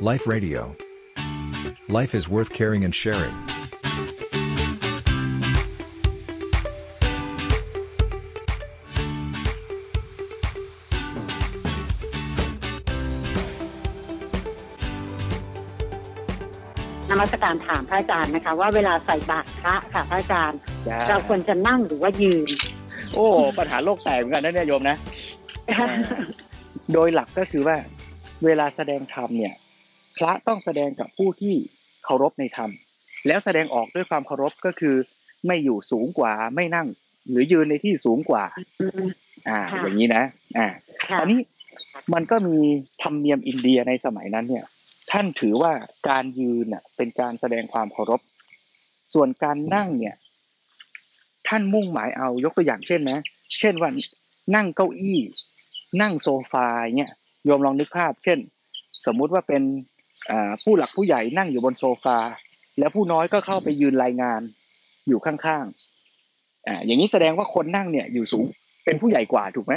Life Radio. Life is worth caring and sharing. นมัสการถามพระอาจารย์นะคะ ว่าเวลาใส่บาตรพระค่ะพระอาจารย์ จ้า เราควรจะนั่งหรือว่ายืน โอ้ ปัญหาโลกแตกเหมือนกันนะเนี่ยโยมนะ โดยหลักก็คือว่าเวลาแสดงธรรมเนี่ย พระต้องแสดงกับผู้ที่เคารพในธรรม แล้วแสดงออกด้วยความเคารพก็คือ ไม่อยู่สูงกว่าไม่นั่ง หรือยืนในที่สูงกว่า อ่าค่ะอย่างนี้นะ อ่าค่ะอันนี้มันก็มีธรรมเนียมอินเดียในสมัยนั้นเนี่ย ท่านถือว่าการยืนน่ะเป็นการแสดงความเคารพ ส่วนการนั่งเนี่ย ท่านมุ่งหมายเอายกตัวอย่างเช่นนะ เช่นว่านั่งเก้าอี้ นั่งโซฟาเนี่ยโยมลองนึกภาพ เช่น สมมุติว่าเป็นอ่า ผู้หลักผู้ใหญ่นั่งอยู่บนโซฟา แล้วผู้น้อยก็เข้าไปยืนรายงานอยู่ข้างๆอ่าอย่างนี้แสดงว่าคนนั่งเนี่ยอยู่สูงเป็นผู้ใหญ่กว่าถูกไหม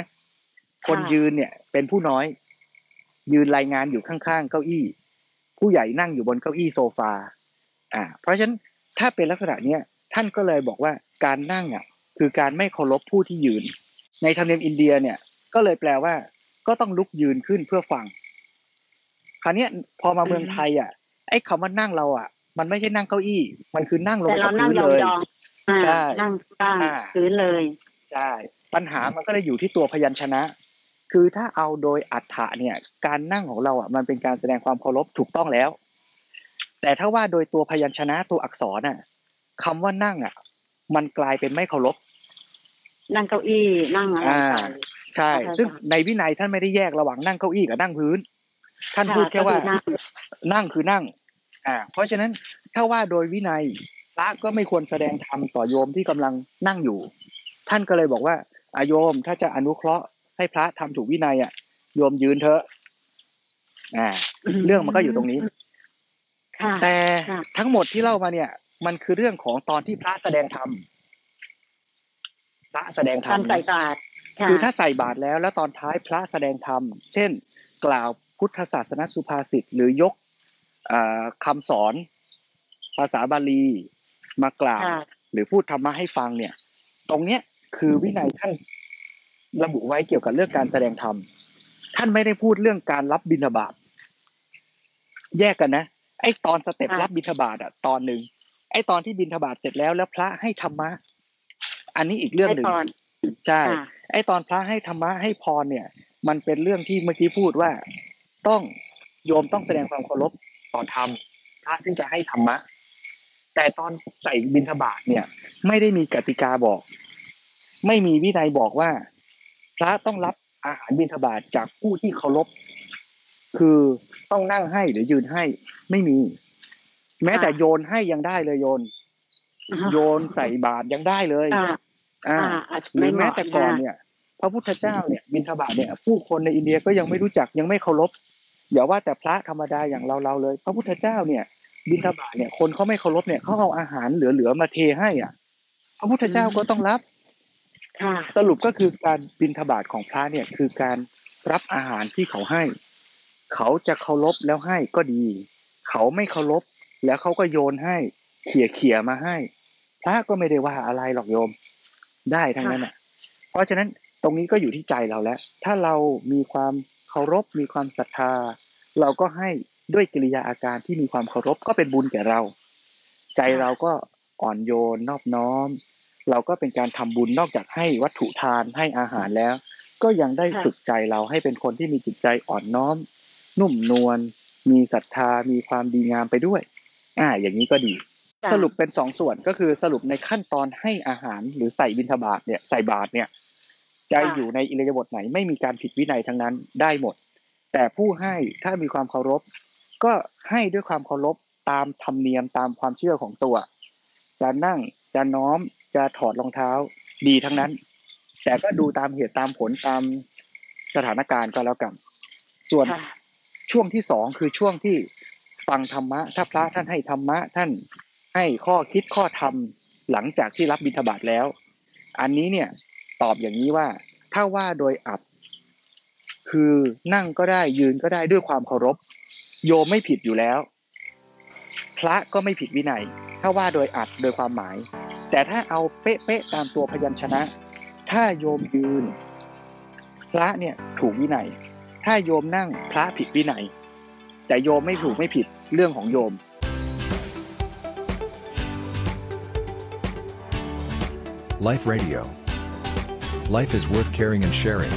คนยืนเนี่ยเป็นผู้น้อย ยืนรายงานอยู่ข้างๆเก้าอี้ ผู้ใหญ่นั่งอยู่บนเก้าอี้โซฟา อ่า เพราะฉะนั้นถ้าเป็นลักษณะเนี้ยท่านก็เลยบอกว่าการนั่งอะ คือการไม่เคารพผู้ที่ยืน ในธรรมเนียมอินเดียเนี่ย ก็เลยแปลว่า ก็ต้องลุกยืนขึ้นเพื่อฟัง คราวเนี้ยพอมาเมืองไทยอะไอ้คำว่านั่งเราอะ มันไม่ใช่นั่งเก้าอี้ มันคือนั่งลงแต่กัเราบนั่งพื้นยเลยองๆอ่าใช่นั่งตั้งอ่าพื้นเลยใช่ปัญหามันก็เลยอยู่ที่ตัวพยัญชนะ คือถ้าเอาโดยอัฏฐะเนี่ย การนั่งของเราอะ มันเป็นการแสดงความเคารพถูกต้องแล้ว แต่ถ้าว่าโดยตัวพยัญชนะตัวอักษรอะคำว่านั่งอะ มันกลายเป็นไม่เคารพนั่งเก้าอี้นั่งอะไรอ่าไปใช่ค่ะซึ่งในวินัยท่านไม่ได้แยกระหว่างนั่งเก้าอี้กับนั่งพื้น ท่านพูดแค่ว่าก็อนั่งนั่งคือนั่ง อ่า เพราะฉะนั้นถ้าว่าโดยวินัยพระก็ไม่ควรแสดงธรรมต่อโยมที่กำลังนั่งอยู่ ท่านก็เลยบอกว่าอาโยมถ้าจะอนุเคราะห์ให้พระทำถูกวินัยอะ โยมยืนเถอะอ่า เรื่องมันก็อยู่ตรงนี้ค่ะแต่ค่ะทั้งหมดที่เล่ามาเนี่ย มันคือเรื่องของตอนที่พระแสดงธรรมพระแสดงธรรกามรใส่บาตรค่ะคือถ้าใส่บาตรแล้ว แล้วตอนท้ายพระแสดงธรรม เช่น กล่าว พุทธศาสนสุภาษิตหรือยกเอ่อคำสอนภาษาบาลีมากล่าวค่ะหรือพูดธรรมะให้ฟังเนี่ย ตรงเนี้ยคือวินัยท่านระบุไว้เกี่ยวกับเรื่องการแสดงธรรมท่านไม่ได้พูดเรื่องการรับบิณฑบาตแยกกันนะไอ้ตอนสเต็ปค่ะรับบิณฑบาตอะตอนหนึ่งไอ้ตอนที่บิณฑบาตเสร็จแล้วแล้วพระให้ธรรมะ อันนี้อีกเรื่องหนึ่งให้พรใช่ค่ะไอ้ตอนพระให้ธรรมะให้พรเนี่ย มันเป็นเรื่องที่เมื่อกี้พูดว่า ต้องโยมต้องแสดงความเคารพต่อธรรมพระที่จะให้ธรรมะ แต่ตอนใส่บิณฑบาตเนี่ย ไม่ได้มีกติกาบอก ไม่มีวินัยบอกว่า พระต้องรับอาหารบิณฑบาตจากผู้ที่เคารพคือต้องนั่งให้หรือยืนให้ไม่มี แม้แต่โยนให้ยังได้เลยโยน โยนใส่บาตรยังได้เลยอ่าอ่าอ่าอาจจะหรือไเหแม้มาะแต่ก่อนค่ะเนี่ย พระพุทธเจ้าเนี่ยบิณฑบาตเนี่ย ผู้คนในอินเดียก็ยังไม่รู้จักยังไม่เคารพ อย่าว่าแต่พระธรรมดาอย่างเราเราๆเลย พระพุทธเจ้าเนี่ย บิณฑบาตเนี่ย คนเขาไม่เคารพเนี่ยเขาเอาอาหารเหลือๆมาเทให้อะ พระพุทธเจ้าก็ต้องรับค่ะสรุปก็คือการบิณฑบาตของพระเนี่ยคือการรับอาหารที่เขาให้ เขาจะเคารพแล้วให้ก็ดี เขาไม่เคารพแล้วเขาก็โยนให้เขี่ยเขี่ยๆมาให้ พระก็ไม่ได้ว่าอะไรหรอกโยม ได้ทั้งนั้นอะ เพราะฉะนั้นตรงนี้ก็อยู่ที่ใจเราแล้ว ถ้าเรามีความ เคารพมีความศรัทธา เราก็ให้ด้วยกิริยาอาการที่มีความเคารพก็เป็นบุญแก่เรา ใจเราก็อ่อนโยนนอบน้อม เราก็เป็นการทำบุญนอกจากให้วัตถุทานให้อาหารแล้ว ก็ยังได้ค่ะฝึกใจเราให้เป็นคนที่มีจิตใจอ่อนน้อม นุ่มนวลมีศรัทธามีความดีงามไปด้วย อ่า อย่างนี้ก็ดีค่ะสรุปเป็นสองส่วนก็คือสรุปในขั้นตอนให้อาหารหรือใส่บิณฑบาตเนี่ยใส่บาตรเนี่ย จะอยู่ในอิริยาบถไหนไม่มีการผิดวินัยทั้งนั้นได้หมด แต่ผู้ให้ถ้ามีความเคารพ ก็ให้ด้วยความเคารพตามธรรมเนียมตามความเชื่อของตัว จะนั่งจะน้อมจะถอดรองเท้าดีทั้งนั้น แต่ก็ดูตามเหตุตามผลตามสถานการณ์ก็แล้วกัน ส่วนค่ะช่วงที่สองคือช่วงที่ฟังธรรมะ ถ้าพระท่านให้ธรรมะท่านให้ข้อคิดข้อธรรมหลังจากที่รับบิณฑบาตแล้ว อันนี้เนี่ย ตอบอย่างนี้ว่า ถ้าว่าโดยอัดคือนั่งก็ได้ยืนก็ได้ด้วยความเคารพ โยมไม่ผิดอยู่แล้ว พระก็ไม่ผิดวินัย ถ้าว่าโดยอัดโดยความหมาย แต่ถ้าเอาเป๊ะๆตามตัวพยัญชนะ ถ้าโยมยืน พระเนี่ยถูกวินัย ถ้าโยมนั่งพระผิดวินัย แต่โยมไม่ถูกไม่ผิดเรื่องของโยม Life Radio. Life is worth caring and sharing.